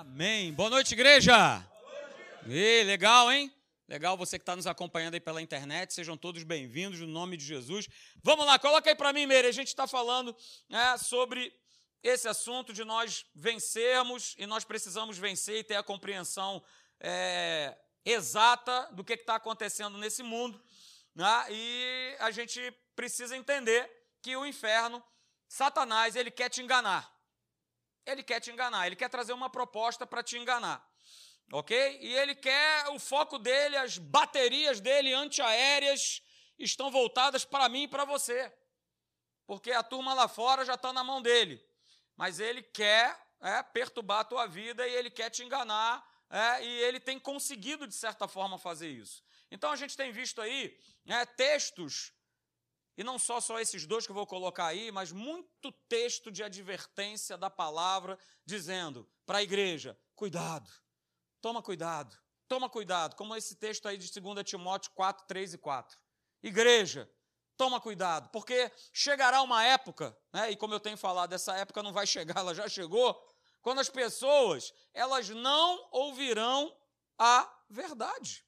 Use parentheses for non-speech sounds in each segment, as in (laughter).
Amém. Boa noite, igreja. E legal, hein? Legal você que está nos acompanhando aí pela internet. Sejam todos bem-vindos no nome de Jesus. Vamos lá, coloca aí para mim, Meire. A gente está falando né, sobre esse assunto de nós vencermos e nós precisamos vencer e ter a compreensão é, exata do que está acontecendo nesse mundo. Né? E a gente precisa entender que o inferno, Satanás, ele quer te enganar. Ele quer te enganar, ele quer trazer uma proposta para te enganar. Ok? E ele quer, o foco dele, as baterias dele antiaéreas estão voltadas para mim e para você. Porque a turma lá fora já está na mão dele. Mas ele quer é, perturbar a tua vida e ele quer te enganar. É, e ele tem conseguido, de certa forma, fazer isso. Então a gente tem visto aí é, textos e não só só esses dois que eu vou colocar aí, mas muito texto de advertência da palavra dizendo para a igreja: cuidado, toma cuidado, toma cuidado, como esse texto aí de 2 Timóteo 4, 3 e 4. Igreja, toma cuidado, porque chegará uma época, né, e como eu tenho falado, essa época não vai chegar, ela já chegou, quando as pessoas elas não ouvirão a verdade.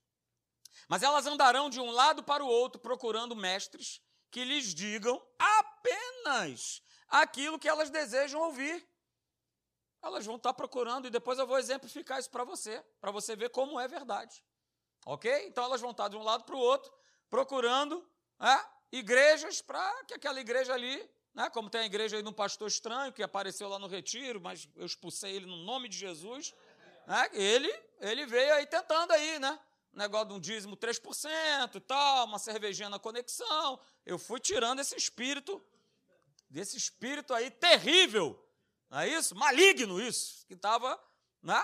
Mas elas andarão de um lado para o outro procurando mestres que lhes digam apenas aquilo que elas desejam ouvir. Elas vão estar procurando, e depois eu vou exemplificar isso para você, para você ver como é verdade. Ok? Então elas vão estar de um lado para o outro, procurando é, igrejas para que aquela igreja ali, né, como tem a igreja aí de um pastor estranho que apareceu lá no retiro, mas eu expulsei ele no nome de Jesus. Né, ele, ele veio aí tentando aí, né? Negócio de um dízimo 3% e tal, uma cervejinha na conexão. Eu fui tirando esse espírito, desse espírito aí terrível, não é isso? Maligno isso, que estava, né?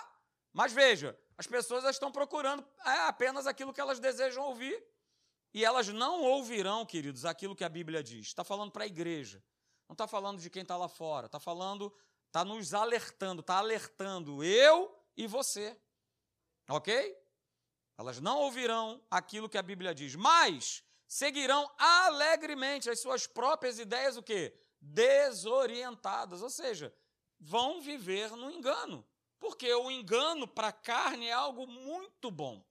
Mas veja, as pessoas estão procurando é, apenas aquilo que elas desejam ouvir e elas não ouvirão, queridos, aquilo que a Bíblia diz. Está falando para a igreja, não está falando de quem está lá fora, está falando, está nos alertando, está alertando eu e você, ok? Elas não ouvirão aquilo que a Bíblia diz, mas seguirão alegremente as suas próprias ideias, o quê? Desorientadas, ou seja, vão viver no engano. Porque o engano para a carne é algo muito bom.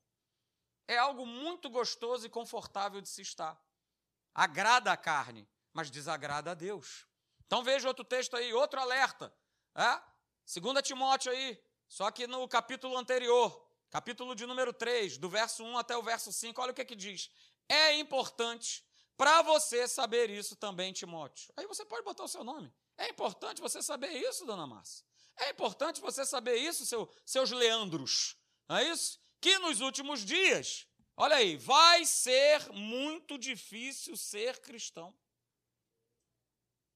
É algo muito gostoso e confortável de se estar. Agrada a carne, mas desagrada a Deus. Então veja outro texto aí, outro alerta. É? 2 Timóteo aí, só que no capítulo anterior, capítulo de número 3, do verso 1 até o verso 5, olha o que, é que diz. É importante para você saber isso também, Timóteo. Aí você pode botar o seu nome. É importante você saber isso, dona Márcia. É importante você saber isso, seu, seus Leandros. Não é isso? Que nos últimos dias, olha aí, vai ser muito difícil ser cristão.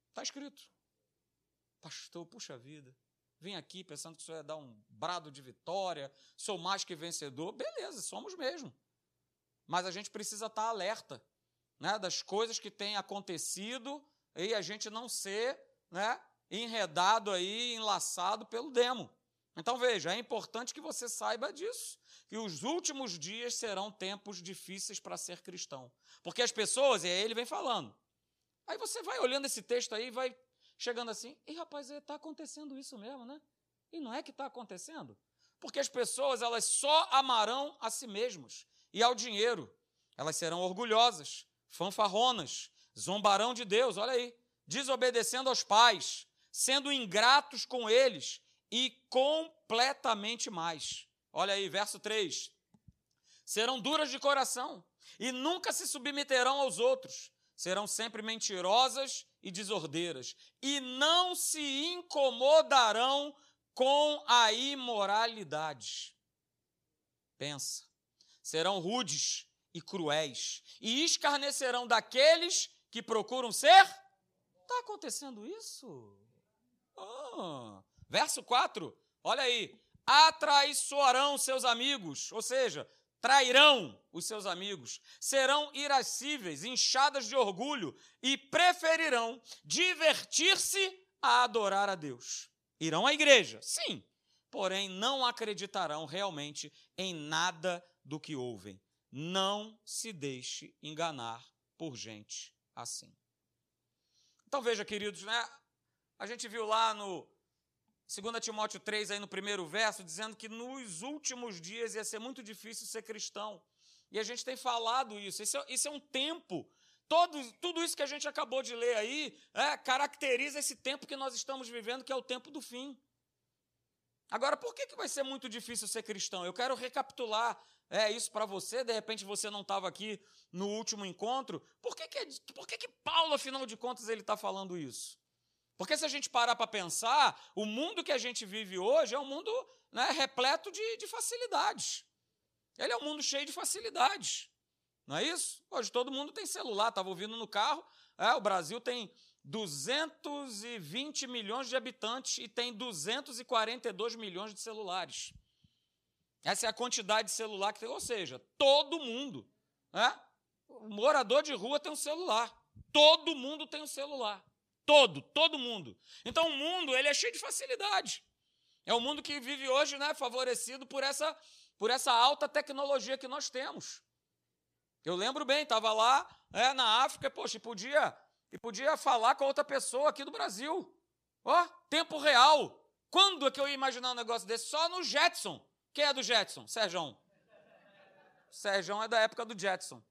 Está escrito. Pastor, puxa vida vim aqui pensando que o senhor ia dar um brado de vitória, sou mais que vencedor. Beleza, somos mesmo. Mas a gente precisa estar alerta né, das coisas que têm acontecido e a gente não ser né, enredado aí, enlaçado pelo demo. Então veja, é importante que você saiba disso, que os últimos dias serão tempos difíceis para ser cristão. Porque as pessoas, e aí ele vem falando. Aí você vai olhando esse texto aí e vai chegando assim, e rapaz, está acontecendo isso mesmo, né? E não é que está acontecendo? Porque as pessoas, elas só amarão a si mesmas e ao dinheiro. Elas serão orgulhosas, fanfarronas, zombarão de Deus, olha aí, desobedecendo aos pais, sendo ingratos com eles e completamente mais. Olha aí, verso 3. Serão duras de coração e nunca se submeterão aos outros, serão sempre mentirosas e desordeiras, e não se incomodarão com a imoralidade. Pensa, serão rudes e cruéis, e escarnecerão daqueles que procuram ser. Está acontecendo isso? Oh. Verso 4, olha aí. Atraiçoarão seus amigos, ou seja, trairão os seus amigos, serão irascíveis, inchadas de orgulho e preferirão divertir-se a adorar a Deus. Irão à igreja, sim, porém não acreditarão realmente em nada do que ouvem. Não se deixe enganar por gente assim. Então veja, queridos, né? A gente viu lá no 2 Timóteo 3, aí no primeiro verso, dizendo que nos últimos dias ia ser muito difícil ser cristão. E a gente tem falado isso. Isso é, isso é um tempo. Todo, tudo isso que a gente acabou de ler aí é, caracteriza esse tempo que nós estamos vivendo, que é o tempo do fim. Agora, por que, que vai ser muito difícil ser cristão? Eu quero recapitular é, isso para você, de repente você não estava aqui no último encontro. Por que, que, é por que, que Paulo, afinal de contas, ele está falando isso? Porque se a gente parar para pensar, o mundo que a gente vive hoje é um mundo né, repleto de, de facilidades. Ele é um mundo cheio de facilidades. Não é isso? Hoje todo mundo tem celular, estava ouvindo no carro. É, o Brasil tem 220 milhões de habitantes e tem 242 milhões de celulares. Essa é a quantidade de celular que tem, ou seja, todo mundo. Né? O morador de rua tem um celular. Todo mundo tem um celular. Todo, todo mundo. Então o mundo ele é cheio de facilidade. É o mundo que vive hoje, né, favorecido por essa, por essa alta tecnologia que nós temos. Eu lembro bem, estava lá é, na África, poxa, e podia, e podia falar com outra pessoa aqui do Brasil. Ó, tempo real. Quando é que eu ia imaginar um negócio desse? Só no Jetson. Quem é do Jetson? Sérgio. Sérgio é da época do Jetson.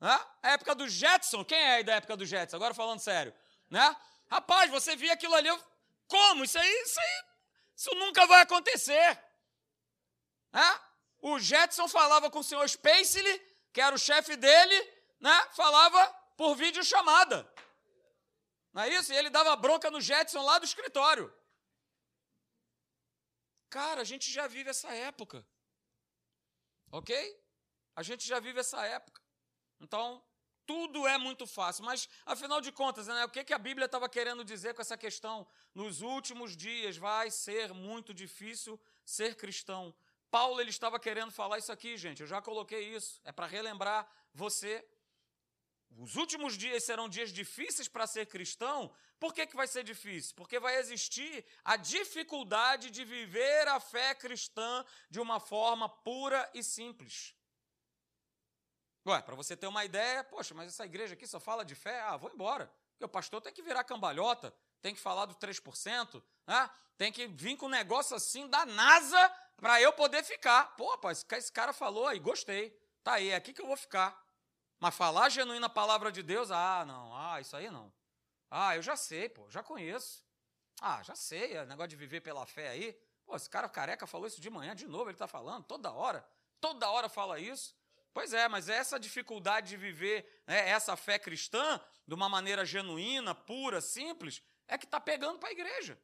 Hã? A época do Jetson, quem é aí da época do Jetson? Agora falando sério. Né? Rapaz, você via aquilo ali, eu... como? Isso aí, isso aí, isso nunca vai acontecer. Né? O Jetson falava com o senhor Spacely, que era o chefe dele, né? falava por videochamada. Não é isso? E ele dava bronca no Jetson lá do escritório. Cara, a gente já vive essa época. Ok? A gente já vive essa época. Então, tudo é muito fácil. Mas, afinal de contas, né, o que, que a Bíblia estava querendo dizer com essa questão? Nos últimos dias vai ser muito difícil ser cristão. Paulo ele estava querendo falar isso aqui, gente. Eu já coloquei isso. É para relembrar você os últimos dias serão dias difíceis para ser cristão. Por que, que vai ser difícil? Porque vai existir a dificuldade de viver a fé cristã de uma forma pura e simples. Ué, para você ter uma ideia, poxa, mas essa igreja aqui só fala de fé? Ah, vou embora. Porque o pastor tem que virar cambalhota, tem que falar do 3%, né? tem que vir com um negócio assim da NASA para eu poder ficar. Pô, rapaz, esse cara falou aí, gostei. Tá aí, é aqui que eu vou ficar. Mas falar a genuína palavra de Deus, ah, não, ah, isso aí não. Ah, eu já sei, pô, já conheço. Ah, já sei, é negócio de viver pela fé aí. Pô, esse cara careca falou isso de manhã, de novo ele está falando, toda hora. Toda hora fala isso. Pois é, mas essa dificuldade de viver né, essa fé cristã de uma maneira genuína, pura, simples, é que está pegando para a igreja.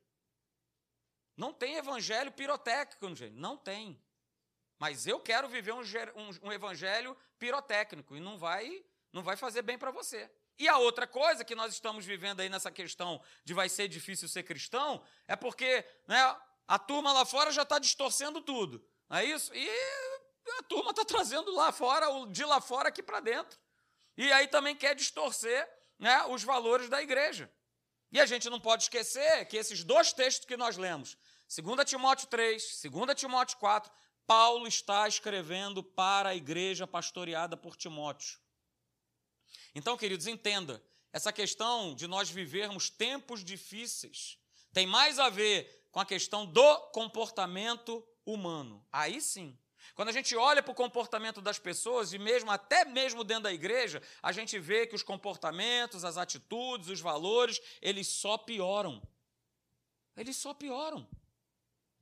Não tem evangelho pirotécnico, gente. Não tem. Mas eu quero viver um, um, um evangelho pirotécnico e não vai, não vai fazer bem para você. E a outra coisa que nós estamos vivendo aí nessa questão de vai ser difícil ser cristão é porque né, a turma lá fora já está distorcendo tudo. Não é isso? E a turma está trazendo lá fora, de lá fora aqui para dentro. E aí também quer distorcer né, os valores da igreja. E a gente não pode esquecer que esses dois textos que nós lemos, 2 Timóteo 3, 2 Timóteo 4, Paulo está escrevendo para a igreja pastoreada por Timóteo. Então, queridos, entenda, essa questão de nós vivermos tempos difíceis tem mais a ver com a questão do comportamento humano. Aí sim. Quando a gente olha para o comportamento das pessoas, e mesmo até mesmo dentro da igreja, a gente vê que os comportamentos, as atitudes, os valores, eles só pioram. Eles só pioram.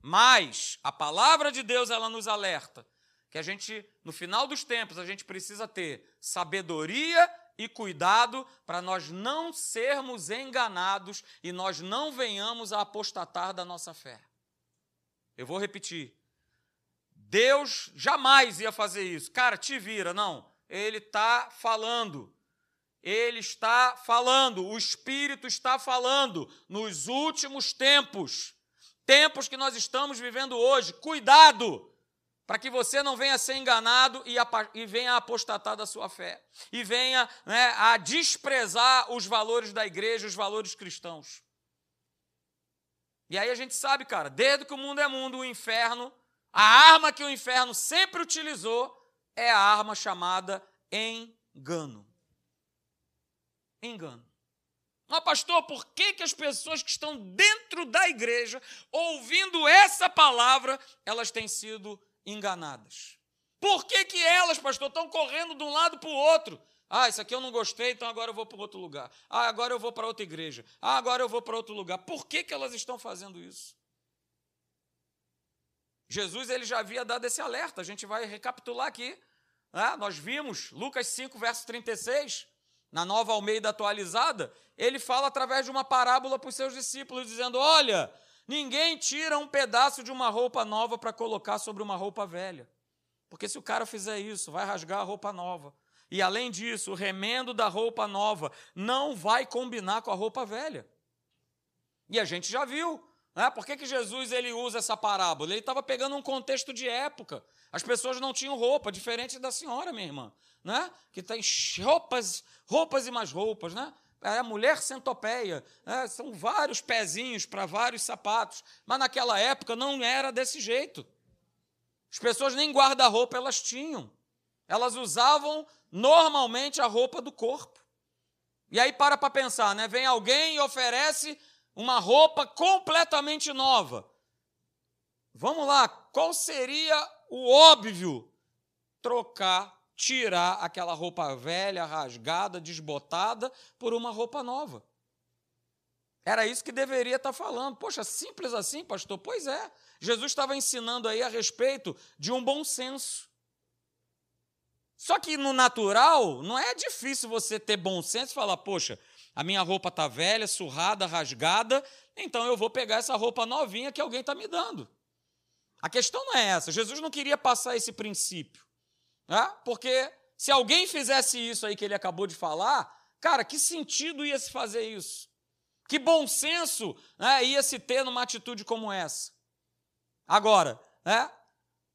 Mas a palavra de Deus ela nos alerta que a gente, no final dos tempos, a gente precisa ter sabedoria e cuidado para nós não sermos enganados e nós não venhamos a apostatar da nossa fé. Eu vou repetir. Deus jamais ia fazer isso. Cara, te vira, não. Ele está falando. Ele está falando. O Espírito está falando. Nos últimos tempos tempos que nós estamos vivendo hoje. Cuidado! Para que você não venha a ser enganado e, e venha a apostatar da sua fé. E venha né, a desprezar os valores da igreja, os valores cristãos. E aí a gente sabe, cara, desde que o mundo é mundo, o inferno, a arma que o inferno sempre utilizou é a arma chamada engano. Engano. Mas, pastor, por que, que as pessoas que estão dentro da igreja, ouvindo essa palavra, elas têm sido enganadas? Por que, que elas, pastor, estão correndo de um lado para o outro? Ah, isso aqui eu não gostei, então agora eu vou para outro lugar. Ah, agora eu vou para outra igreja. Ah, agora eu vou para outro lugar. Por que, que elas estão fazendo isso? Jesus ele já havia dado esse alerta. A gente vai recapitular aqui. Ah, nós vimos Lucas 5, verso 36, na nova Almeida atualizada, ele fala através de uma parábola para os seus discípulos, dizendo: Olha, ninguém tira um pedaço de uma roupa nova para colocar sobre uma roupa velha. Porque se o cara fizer isso, vai rasgar a roupa nova. E além disso, o remendo da roupa nova não vai combinar com a roupa velha. E a gente já viu. Né? Por que, que Jesus ele usa essa parábola? Ele estava pegando um contexto de época. As pessoas não tinham roupa, diferente da senhora, minha irmã, né? que tem roupas, roupas e mais roupas. Né? É a mulher centopeia. Né? São vários pezinhos para vários sapatos. Mas naquela época não era desse jeito. As pessoas nem guarda-roupa elas tinham. Elas usavam normalmente a roupa do corpo. E aí para para pensar, né? Vem alguém e oferece uma roupa completamente nova. Vamos lá, qual seria o óbvio? Trocar, tirar aquela roupa velha, rasgada, desbotada por uma roupa nova. Era isso que deveria estar falando. Poxa, simples assim, pastor? Pois é. Jesus estava ensinando aí a respeito de um bom senso. Só que no natural, não é difícil você ter bom senso e falar, poxa, a minha roupa está velha, surrada, rasgada, então eu vou pegar essa roupa novinha que alguém está me dando. A questão não é essa. Jesus não queria passar esse princípio. Né? Porque se alguém fizesse isso aí que ele acabou de falar, cara, que sentido ia se fazer isso? Que bom senso né, ia se ter numa atitude como essa? Agora, né,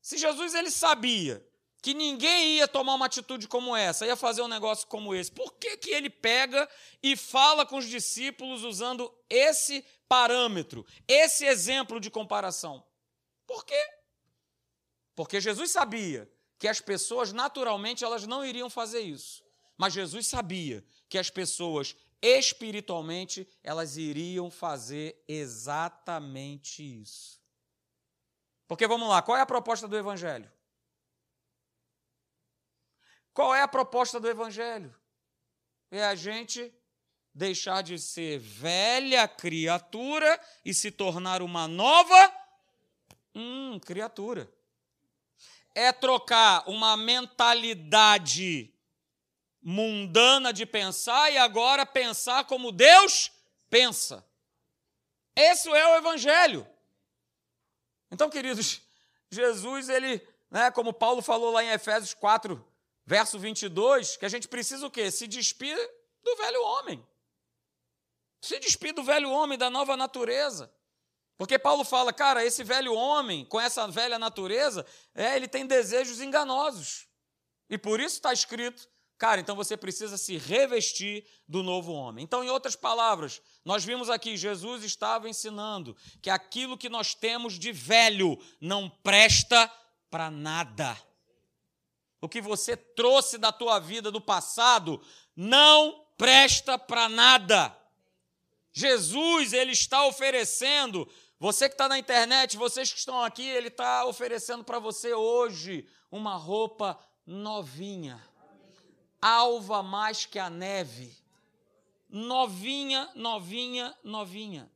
se Jesus ele sabia que ninguém ia tomar uma atitude como essa, ia fazer um negócio como esse. Por que, que ele pega e fala com os discípulos usando esse parâmetro, esse exemplo de comparação? Por quê? Porque Jesus sabia que as pessoas naturalmente elas não iriam fazer isso. Mas Jesus sabia que as pessoas espiritualmente elas iriam fazer exatamente isso. Porque vamos lá, qual é a proposta do evangelho? Qual é a proposta do Evangelho? É a gente deixar de ser velha criatura e se tornar uma nova hum, criatura. É trocar uma mentalidade mundana de pensar e agora pensar como Deus pensa. Esse é o Evangelho. Então, queridos, (laughs) Jesus, ele, né, como Paulo falou lá em Efésios 4, verso 22, que a gente precisa o quê? Se despir do velho homem. Se despir do velho homem, da nova natureza. Porque Paulo fala, cara, esse velho homem, com essa velha natureza, é, ele tem desejos enganosos. E por isso está escrito, cara, então você precisa se revestir do novo homem. Então, em outras palavras, nós vimos aqui, Jesus estava ensinando que aquilo que nós temos de velho não presta para nada. O que você trouxe da tua vida do passado não presta para nada. Jesus, ele está oferecendo, você que está na internet, vocês que estão aqui, ele está oferecendo para você hoje uma roupa novinha, alva mais que a neve, novinha, novinha, novinha.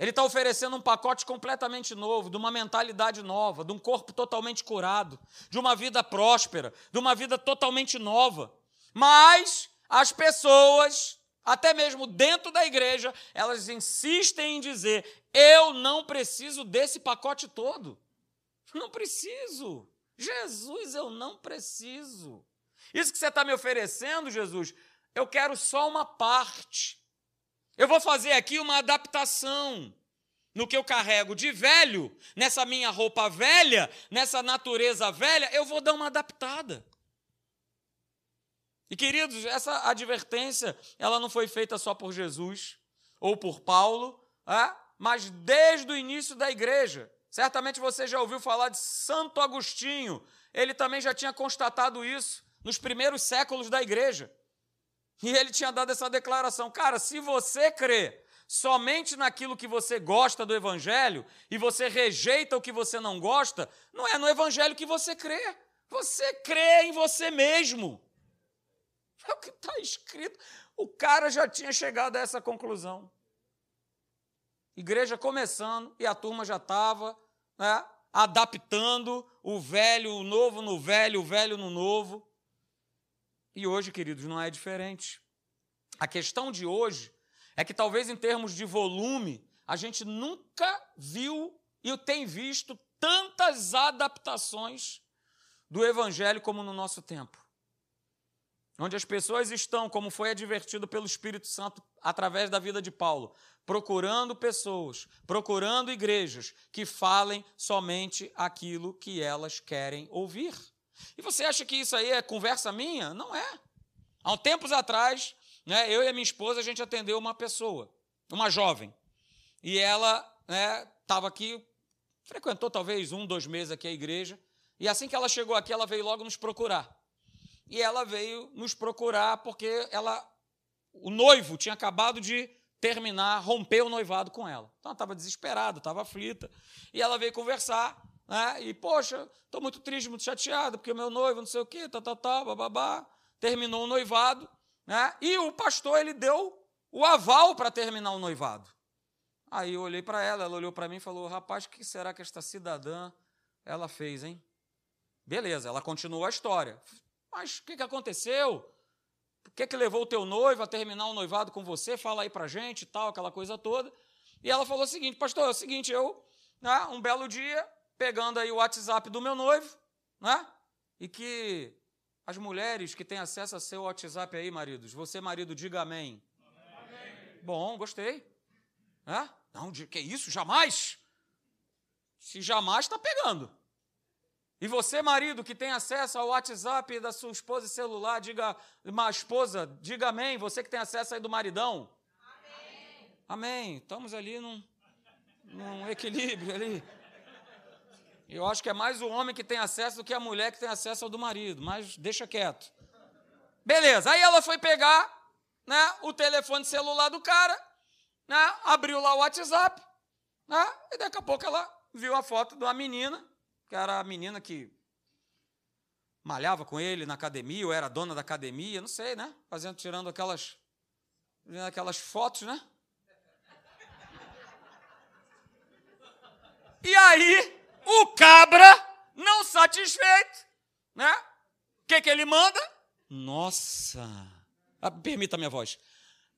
Ele está oferecendo um pacote completamente novo, de uma mentalidade nova, de um corpo totalmente curado, de uma vida próspera, de uma vida totalmente nova. Mas as pessoas, até mesmo dentro da igreja, elas insistem em dizer: eu não preciso desse pacote todo. Não preciso. Jesus, eu não preciso. Isso que você está me oferecendo, Jesus, eu quero só uma parte. Eu vou fazer aqui uma adaptação no que eu carrego de velho, nessa minha roupa velha, nessa natureza velha, eu vou dar uma adaptada. E queridos, essa advertência, ela não foi feita só por Jesus ou por Paulo, é? mas desde o início da igreja. Certamente você já ouviu falar de Santo Agostinho. Ele também já tinha constatado isso nos primeiros séculos da igreja. E ele tinha dado essa declaração: cara, se você crê somente naquilo que você gosta do Evangelho e você rejeita o que você não gosta, não é no Evangelho que você crê. Você crê em você mesmo. É o que está escrito. O cara já tinha chegado a essa conclusão. Igreja começando e a turma já estava né, adaptando o velho, o novo no velho, o velho no novo. E hoje, queridos, não é diferente. A questão de hoje é que talvez em termos de volume, a gente nunca viu e tem visto tantas adaptações do evangelho como no nosso tempo. Onde as pessoas estão, como foi advertido pelo Espírito Santo através da vida de Paulo, procurando pessoas, procurando igrejas que falem somente aquilo que elas querem ouvir. E você acha que isso aí é conversa minha? Não é. Há tempos atrás, né, eu e a minha esposa, a gente atendeu uma pessoa, uma jovem. E ela estava né, aqui, frequentou talvez um, dois meses aqui a igreja. E assim que ela chegou aqui, ela veio logo nos procurar. E ela veio nos procurar porque ela, o noivo tinha acabado de terminar, romper o noivado com ela. Então ela estava desesperada, estava aflita. E ela veio conversar. Né? E, poxa, estou muito triste, muito chateado, porque meu noivo, não sei o quê, tá, tá, tá, bababá. Terminou o noivado, né? E o pastor, ele deu o aval para terminar o noivado. Aí eu olhei para ela, ela olhou para mim e falou: Rapaz, o que será que esta cidadã ela fez, hein? Beleza, ela continuou a história. Mas o que, que aconteceu? O que, que levou o teu noivo a terminar o noivado com você? Fala aí para gente e tal, aquela coisa toda. E ela falou o seguinte: Pastor, é o seguinte, eu, né, um belo dia, pegando aí o WhatsApp do meu noivo, né? E que as mulheres que têm acesso a seu WhatsApp aí, maridos, você, marido, diga amém. amém. Bom, gostei. É? Não, que isso? Jamais. Se jamais, está pegando. E você, marido, que tem acesso ao WhatsApp da sua esposa e celular, diga, uma esposa, diga amém. Você que tem acesso aí do maridão. Amém. Amém. Estamos ali num, num equilíbrio ali. Eu acho que é mais o homem que tem acesso do que a mulher que tem acesso ao do marido, mas deixa quieto. Beleza, aí ela foi pegar né, o telefone celular do cara, né, abriu lá o WhatsApp, né, e daqui a pouco ela viu a foto uma menina, que era a menina que malhava com ele na academia, ou era dona da academia, não sei, né? Fazendo, tirando aquelas, aquelas fotos, né? E aí, o cabra, não satisfeito, né? O que, que ele manda? Nossa, ah, permita a minha voz.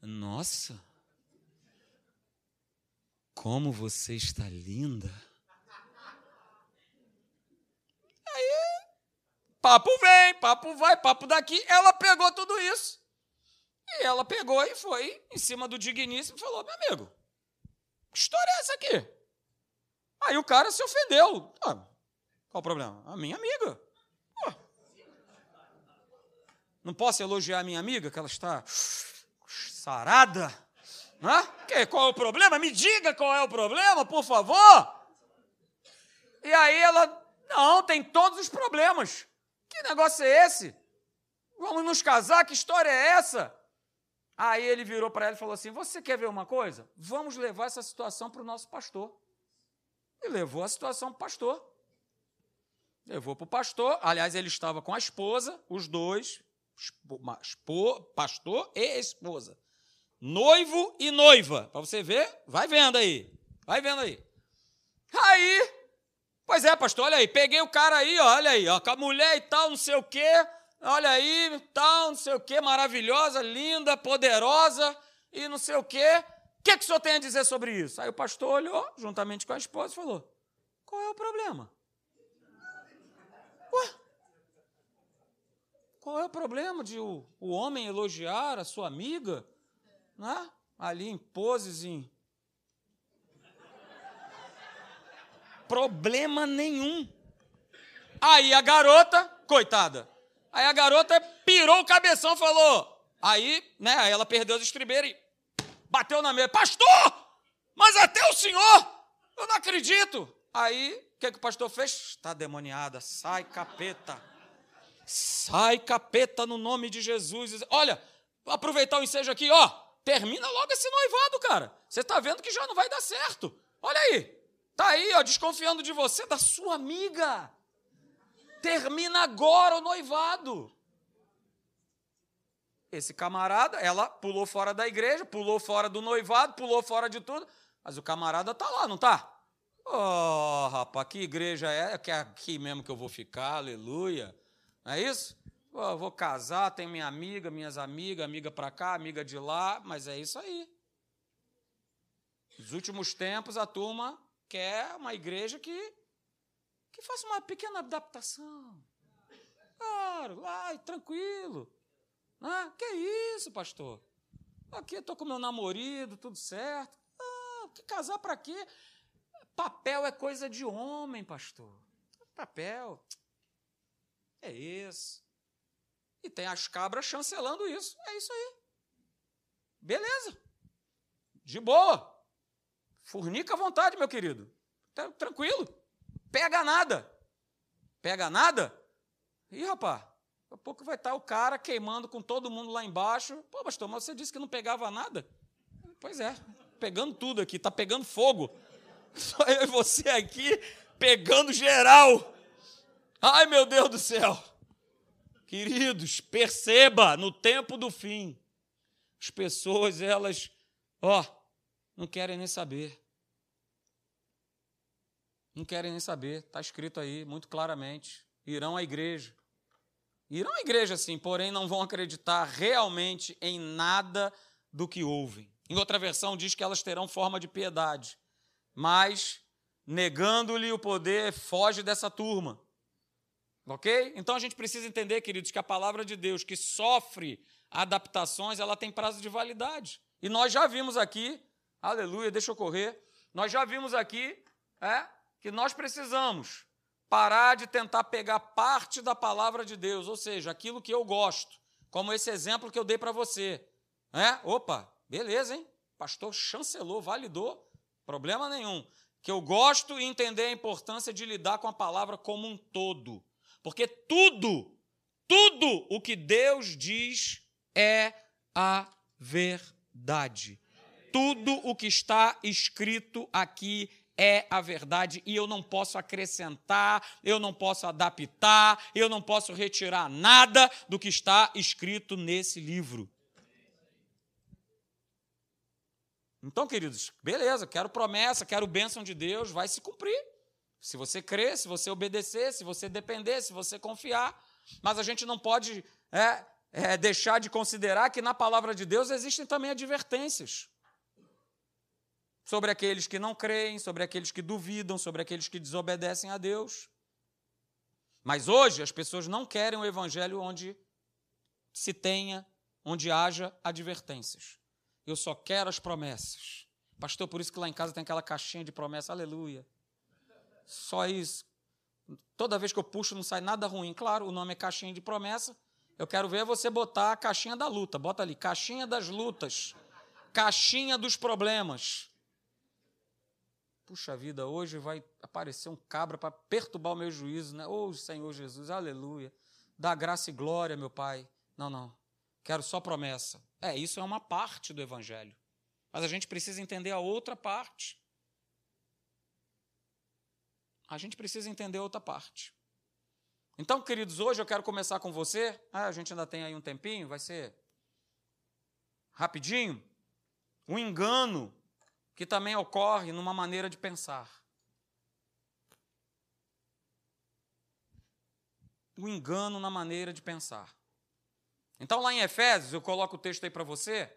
Nossa, como você está linda. Aí, papo vem, papo vai, papo daqui. Ela pegou tudo isso. E ela pegou e foi em cima do digníssimo e falou: meu amigo, que história é essa aqui? Aí o cara se ofendeu. Ah, qual o problema? A minha amiga. Ah. Não posso elogiar a minha amiga, que ela está sarada? Ah? Que, qual é o problema? Me diga qual é o problema, por favor. E aí ela, não, tem todos os problemas. Que negócio é esse? Vamos nos casar? Que história é essa? Aí ele virou para ela e falou assim: Você quer ver uma coisa? Vamos levar essa situação para o nosso pastor. E levou a situação para o pastor. Levou para o pastor. Aliás, ele estava com a esposa, os dois, pastor e esposa. Noivo e noiva. Para você ver, vai vendo aí. Vai vendo aí. Aí, pois é, pastor, olha aí, peguei o cara aí, olha aí, ó, com a mulher e tal, não sei o quê. Olha aí, tal, não sei o quê, maravilhosa, linda, poderosa e não sei o quê. O que, que o senhor tem a dizer sobre isso? Aí o pastor olhou, juntamente com a esposa, e falou: Qual é o problema? Ué? Qual é o problema de o, o homem elogiar a sua amiga, né? ali em poses, em. Problema nenhum. Aí a garota, coitada, aí a garota pirou o cabeção, falou. Aí, né, ela perdeu as estribeiras e bateu na mesa, pastor, mas até o senhor, eu não acredito. Aí, o que, que o pastor fez? Está demoniada, sai capeta. Sai capeta no nome de Jesus. Olha, aproveitar o ensejo aqui, ó. Termina logo esse noivado, cara. Você está vendo que já não vai dar certo. Olha aí. Tá aí, ó, desconfiando de você, da sua amiga. Termina agora o noivado. Esse camarada, ela pulou fora da igreja, pulou fora do noivado, pulou fora de tudo, mas o camarada tá lá, não tá? Oh, rapaz, que igreja é? Que é aqui mesmo que eu vou ficar, aleluia. Não é isso? Oh, vou casar, tenho minha amiga, minhas amigas, amiga para cá, amiga de lá, mas é isso aí. Nos últimos tempos, a turma quer uma igreja que, que faça uma pequena adaptação. Claro, lá, tranquilo. Ah, que isso, pastor? Aqui estou com meu namorado, tudo certo. Ah, que casar para quê? Papel é coisa de homem, pastor. Papel. É isso. E tem as cabras chancelando isso. É isso aí. Beleza. De boa. Furnica à vontade, meu querido. Tá tranquilo. Pega nada. Pega nada? Ih, rapaz, Daqui a pouco vai estar o cara queimando com todo mundo lá embaixo. Pô, pastor, mas você disse que não pegava nada? Pois é, pegando tudo aqui, está pegando fogo. (laughs) Só eu e você aqui pegando geral. Ai, meu Deus do céu. Queridos, perceba, no tempo do fim, as pessoas, elas, ó, não querem nem saber. Não querem nem saber, está escrito aí muito claramente. Irão à igreja, Irão à igreja sim, porém não vão acreditar realmente em nada do que ouvem. Em outra versão diz que elas terão forma de piedade, mas negando-lhe o poder, foge dessa turma. Ok? Então a gente precisa entender, queridos, que a palavra de Deus que sofre adaptações, ela tem prazo de validade. E nós já vimos aqui, aleluia, deixa eu correr, nós já vimos aqui é, que nós precisamos parar de tentar pegar parte da palavra de Deus, ou seja, aquilo que eu gosto, como esse exemplo que eu dei para você. É? Opa, beleza, hein? Pastor chancelou, validou, problema nenhum. Que eu gosto e entender a importância de lidar com a palavra como um todo. Porque tudo, tudo o que Deus diz é a verdade. Tudo o que está escrito aqui é a verdade e eu não posso acrescentar, eu não posso adaptar, eu não posso retirar nada do que está escrito nesse livro. Então, queridos, beleza, quero promessa, quero bênção de Deus, vai se cumprir. Se você crer, se você obedecer, se você depender, se você confiar. Mas a gente não pode é, é, deixar de considerar que na palavra de Deus existem também advertências sobre aqueles que não creem, sobre aqueles que duvidam, sobre aqueles que desobedecem a Deus. Mas hoje as pessoas não querem o evangelho onde se tenha, onde haja advertências. Eu só quero as promessas. Pastor, por isso que lá em casa tem aquela caixinha de promessa, aleluia. Só isso. Toda vez que eu puxo não sai nada ruim. Claro, o nome é caixinha de promessa. Eu quero ver você botar a caixinha da luta. Bota ali, caixinha das lutas. Caixinha dos problemas puxa vida, hoje vai aparecer um cabra para perturbar o meu juízo, né? Ô oh, Senhor Jesus, aleluia. Dá graça e glória, meu Pai. Não, não. Quero só promessa. É, isso é uma parte do Evangelho. Mas a gente precisa entender a outra parte. A gente precisa entender a outra parte. Então, queridos, hoje eu quero começar com você. Ah, a gente ainda tem aí um tempinho, vai ser rapidinho. Um engano que também ocorre numa maneira de pensar. O engano na maneira de pensar. Então, lá em Efésios, eu coloco o texto aí para você.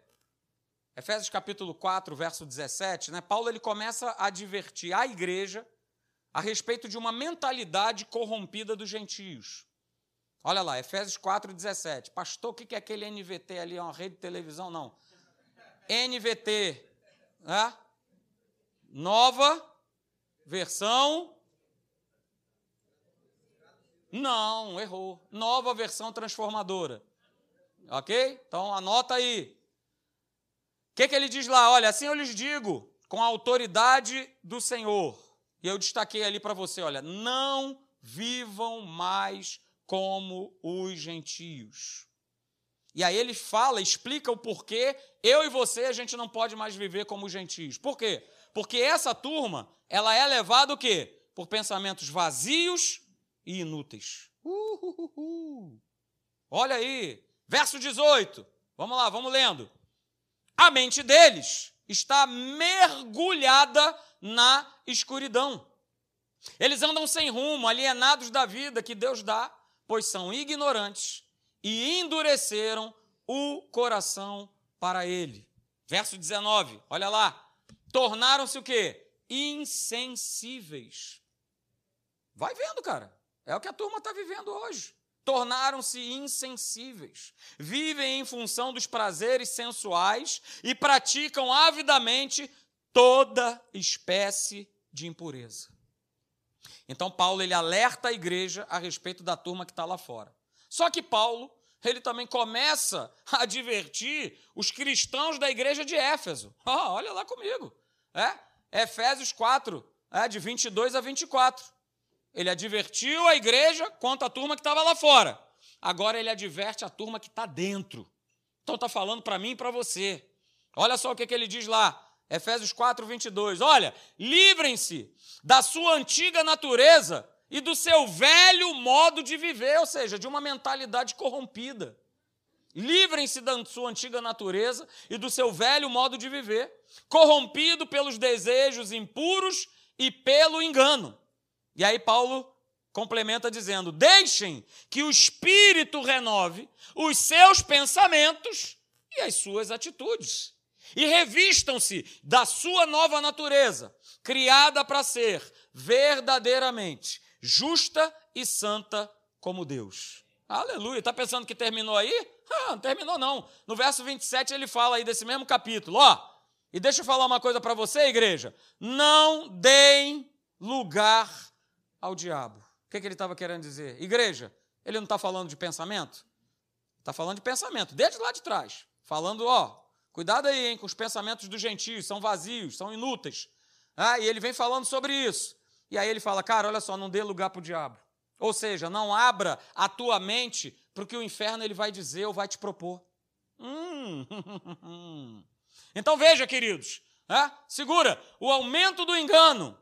Efésios capítulo 4, verso 17, né? Paulo ele começa a advertir a igreja a respeito de uma mentalidade corrompida dos gentios. Olha lá, Efésios 4, 17. Pastor, o que é aquele NVT ali? É uma rede de televisão? Não. NVT. Né? Nova versão. Não, errou. Nova versão transformadora. Ok? Então anota aí. O que, que ele diz lá? Olha, assim eu lhes digo, com a autoridade do Senhor. E eu destaquei ali para você: olha, não vivam mais como os gentios. E aí ele fala, explica o porquê eu e você a gente não pode mais viver como gentios. Por quê? Porque essa turma, ela é levada o quê? Por pensamentos vazios e inúteis. Uhuhu. Olha aí, verso 18. Vamos lá, vamos lendo. A mente deles está mergulhada na escuridão. Eles andam sem rumo, alienados da vida que Deus dá, pois são ignorantes e endureceram o coração para ele. Verso 19, olha lá. Tornaram-se o quê? Insensíveis. Vai vendo, cara. É o que a turma está vivendo hoje. Tornaram-se insensíveis, vivem em função dos prazeres sensuais e praticam avidamente toda espécie de impureza. Então Paulo ele alerta a igreja a respeito da turma que está lá fora. Só que Paulo ele também começa a advertir os cristãos da igreja de Éfeso. Oh, olha lá comigo. É? Efésios 4, é, de 22 a 24. Ele advertiu a igreja quanto à turma que estava lá fora. Agora ele adverte a turma que está dentro. Então está falando para mim e para você. Olha só o que, que ele diz lá. Efésios 4, 22. Olha, livrem-se da sua antiga natureza e do seu velho modo de viver, ou seja, de uma mentalidade corrompida. Livrem-se da sua antiga natureza e do seu velho modo de viver, corrompido pelos desejos impuros e pelo engano. E aí Paulo complementa dizendo: Deixem que o Espírito renove os seus pensamentos e as suas atitudes, e revistam-se da sua nova natureza, criada para ser verdadeiramente justa e santa como Deus. Aleluia. Está pensando que terminou aí? Ah, não terminou não. No verso 27 ele fala aí desse mesmo capítulo, ó. E deixa eu falar uma coisa para você, igreja. Não deem lugar ao diabo. O que, que ele estava querendo dizer? Igreja, ele não está falando de pensamento? Está falando de pensamento, desde lá de trás. Falando, ó, cuidado aí, hein, com os pensamentos dos gentios, são vazios, são inúteis. Ah, e ele vem falando sobre isso. E aí ele fala, cara, olha só, não dê lugar para o diabo. Ou seja, não abra a tua mente para o que o inferno ele vai dizer ou vai te propor. Hum. (laughs) então veja, queridos, é? segura, o aumento do engano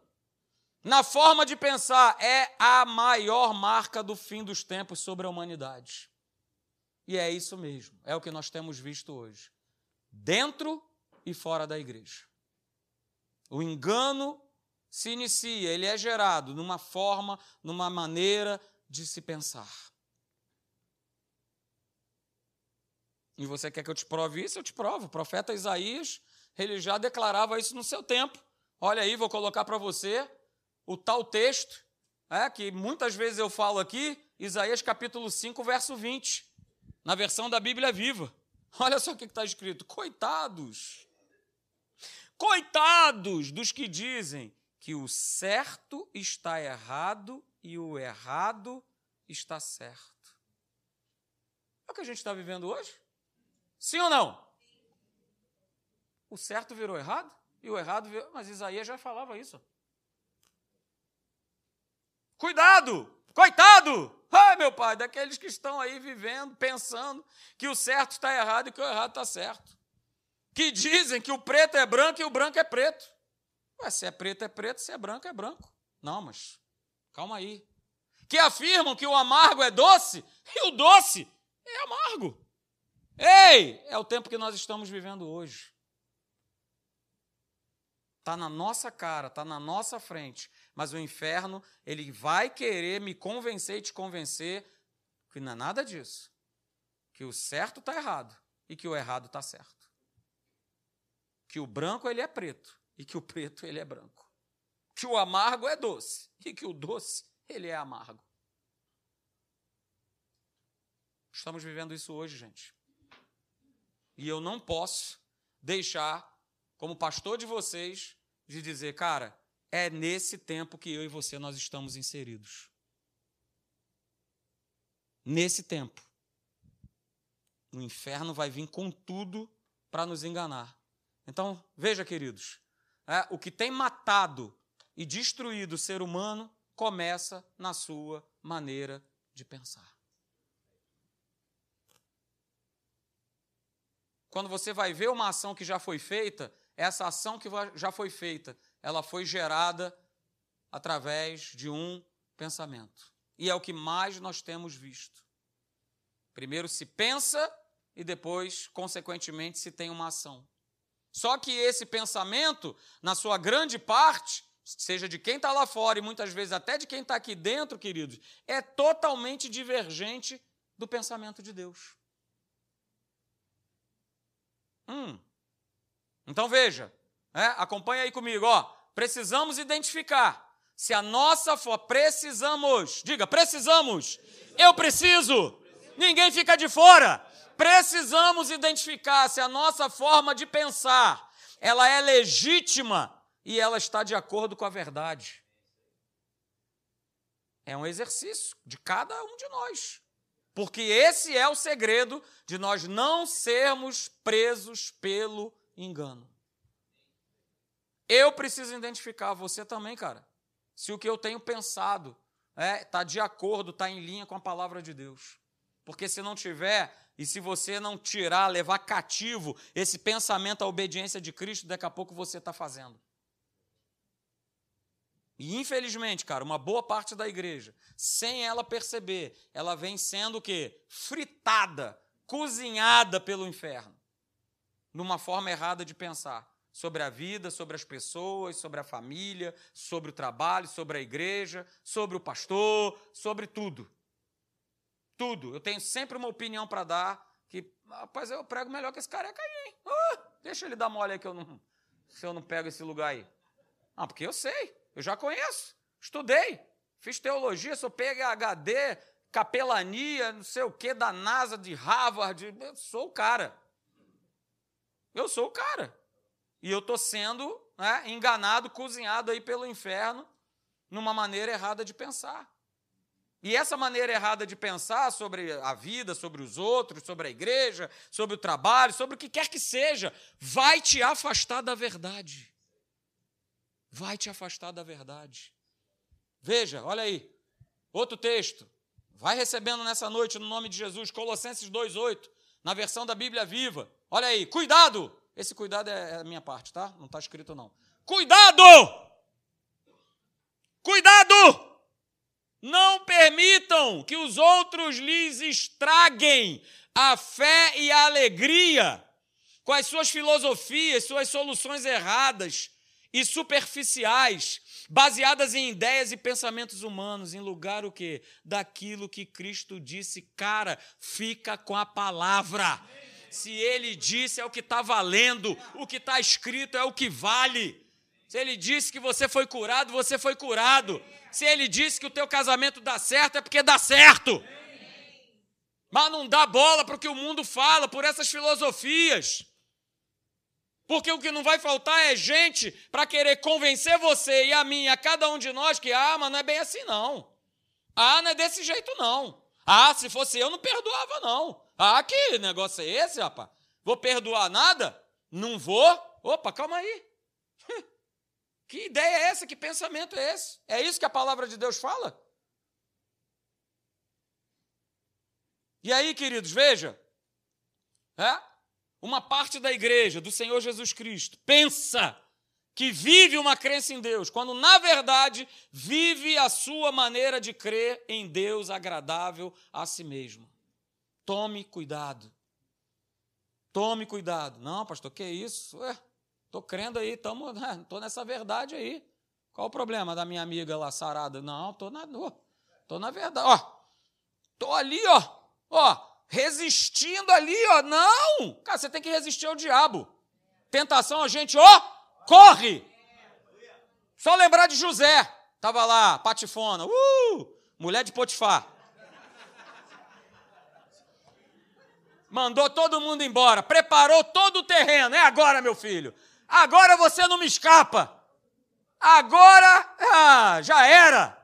na forma de pensar é a maior marca do fim dos tempos sobre a humanidade. E é isso mesmo, é o que nós temos visto hoje, dentro e fora da igreja. O engano se inicia, ele é gerado numa forma, numa maneira de se pensar. E você quer que eu te prove isso? Eu te provo. O profeta Isaías, ele já declarava isso no seu tempo. Olha aí, vou colocar para você o tal texto, é, que muitas vezes eu falo aqui, Isaías capítulo 5, verso 20, na versão da Bíblia Viva. (laughs) Olha só o que está escrito: coitados, coitados dos que dizem que o certo está errado e o errado está certo. É o que a gente está vivendo hoje? Sim ou não? O certo virou errado e o errado virou. Mas Isaías já falava isso. Cuidado! Coitado! Ai, meu pai, daqueles que estão aí vivendo, pensando que o certo está errado e que o errado está certo. Que dizem que o preto é branco e o branco é preto. Se é preto é preto, se é branco é branco. Não, mas calma aí. Que afirmam que o amargo é doce e o doce é amargo. Ei, é o tempo que nós estamos vivendo hoje. Está na nossa cara, está na nossa frente. Mas o inferno, ele vai querer me convencer e te convencer que não é nada disso. Que o certo está errado e que o errado está certo. Que o branco ele é preto e que o preto ele é branco. Que o amargo é doce e que o doce ele é amargo. Estamos vivendo isso hoje, gente. E eu não posso deixar, como pastor de vocês, de dizer, cara, é nesse tempo que eu e você nós estamos inseridos. Nesse tempo. O inferno vai vir com tudo para nos enganar. Então, veja, queridos, é, o que tem matado e destruído o ser humano começa na sua maneira de pensar. quando você vai ver uma ação que já foi feita, essa ação que já foi feita, ela foi gerada através de um pensamento. E é o que mais nós temos visto. Primeiro se pensa e depois, consequentemente, se tem uma ação. Só que esse pensamento, na sua grande parte, seja de quem está lá fora e muitas vezes até de quem está aqui dentro, queridos, é totalmente divergente do pensamento de Deus. Hum. Então veja, é, acompanha aí comigo, ó. Precisamos identificar se a nossa forma. Precisamos, diga, precisamos. Eu preciso. Ninguém fica de fora. Precisamos identificar se a nossa forma de pensar ela é legítima e ela está de acordo com a verdade. É um exercício de cada um de nós. Porque esse é o segredo de nós não sermos presos pelo engano. Eu preciso identificar, você também, cara, se o que eu tenho pensado está é, tá de acordo, está em linha com a palavra de Deus. Porque se não tiver, e se você não tirar, levar cativo esse pensamento à obediência de Cristo, daqui a pouco você está fazendo. E infelizmente, cara, uma boa parte da igreja, sem ela perceber, ela vem sendo o quê? Fritada, cozinhada pelo inferno. Numa forma errada de pensar sobre a vida, sobre as pessoas, sobre a família, sobre o trabalho, sobre a igreja, sobre o pastor, sobre tudo. Tudo. Eu tenho sempre uma opinião para dar que, rapaz, eu prego melhor que esse careca aí, hein? Deixa ele dar mole aí que eu não, se eu não pego esse lugar aí. Ah, porque eu sei. Eu já conheço, estudei, fiz teologia, sou PHD, capelania, não sei o que, da NASA, de Harvard, eu sou o cara. Eu sou o cara. E eu estou sendo né, enganado, cozinhado aí pelo inferno, numa maneira errada de pensar. E essa maneira errada de pensar sobre a vida, sobre os outros, sobre a igreja, sobre o trabalho, sobre o que quer que seja, vai te afastar da verdade vai te afastar da verdade. Veja, olha aí, outro texto. Vai recebendo nessa noite, no nome de Jesus, Colossenses 2,8, na versão da Bíblia Viva. Olha aí, cuidado! Esse cuidado é a minha parte, tá? Não está escrito não. Cuidado! Cuidado! Não permitam que os outros lhes estraguem a fé e a alegria com as suas filosofias, suas soluções erradas, e superficiais, baseadas em ideias e pensamentos humanos, em lugar o quê? Daquilo que Cristo disse, cara, fica com a palavra. Se ele disse é o que está valendo, o que está escrito é o que vale. Se ele disse que você foi curado, você foi curado. Se ele disse que o teu casamento dá certo, é porque dá certo. Mas não dá bola para o que o mundo fala, por essas filosofias. Porque o que não vai faltar é gente para querer convencer você e a mim, a cada um de nós, que, ah, mas não é bem assim não. Ah, não é desse jeito não. Ah, se fosse eu, não perdoava não. Ah, que negócio é esse, rapaz? Vou perdoar nada? Não vou? Opa, calma aí. (laughs) Que ideia é essa? Que pensamento é esse? É isso que a palavra de Deus fala? E aí, queridos, veja. É? uma parte da igreja do Senhor Jesus Cristo pensa que vive uma crença em Deus, quando na verdade vive a sua maneira de crer em Deus agradável a si mesmo. Tome cuidado. Tome cuidado. Não, pastor, que isso? Ué, tô crendo aí, tamo, (laughs) tô nessa verdade aí. Qual o problema da minha amiga lá sarada? Não, tô na, tô na verdade. Ó, tô ali, ó, ó, resistindo ali, ó. Não! Cara, você tem que resistir ao diabo. Tentação, a gente, ó, corre! Só lembrar de José. Tava lá, patifona. Uh! Mulher de Potifar. Mandou todo mundo embora. Preparou todo o terreno. É agora, meu filho. Agora você não me escapa. Agora, ah, já era.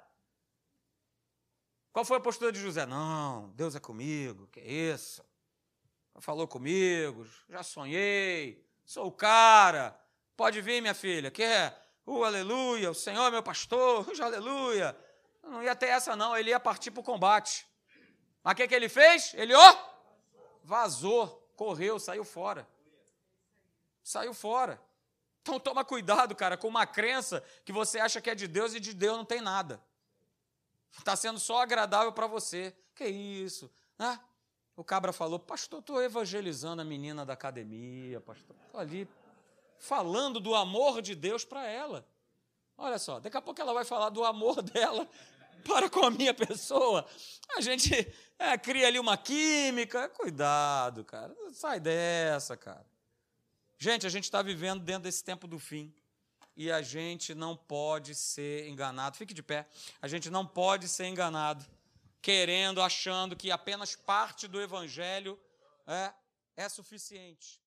Qual foi a postura de José? Não, Deus é comigo, que é isso? Falou comigo, já sonhei, sou o cara. Pode vir, minha filha, quer? Uh, aleluia, o Senhor é meu pastor, (laughs) uh, aleluia. Não ia ter essa, não, ele ia partir para o combate. Mas o que, que ele fez? Ele, ó, vazou, correu, saiu fora. Saiu fora. Então toma cuidado, cara, com uma crença que você acha que é de Deus e de Deus não tem nada. Está sendo só agradável para você. Que isso? Ah, o cabra falou, pastor, estou evangelizando a menina da academia, pastor. Estou ali falando do amor de Deus para ela. Olha só, daqui a pouco ela vai falar do amor (laughs) dela para com a minha pessoa. A gente é, cria ali uma química. Cuidado, cara. Sai dessa, cara. Gente, a gente está vivendo dentro desse tempo do fim. E a gente não pode ser enganado. Fique de pé. A gente não pode ser enganado, querendo, achando que apenas parte do evangelho é, é suficiente.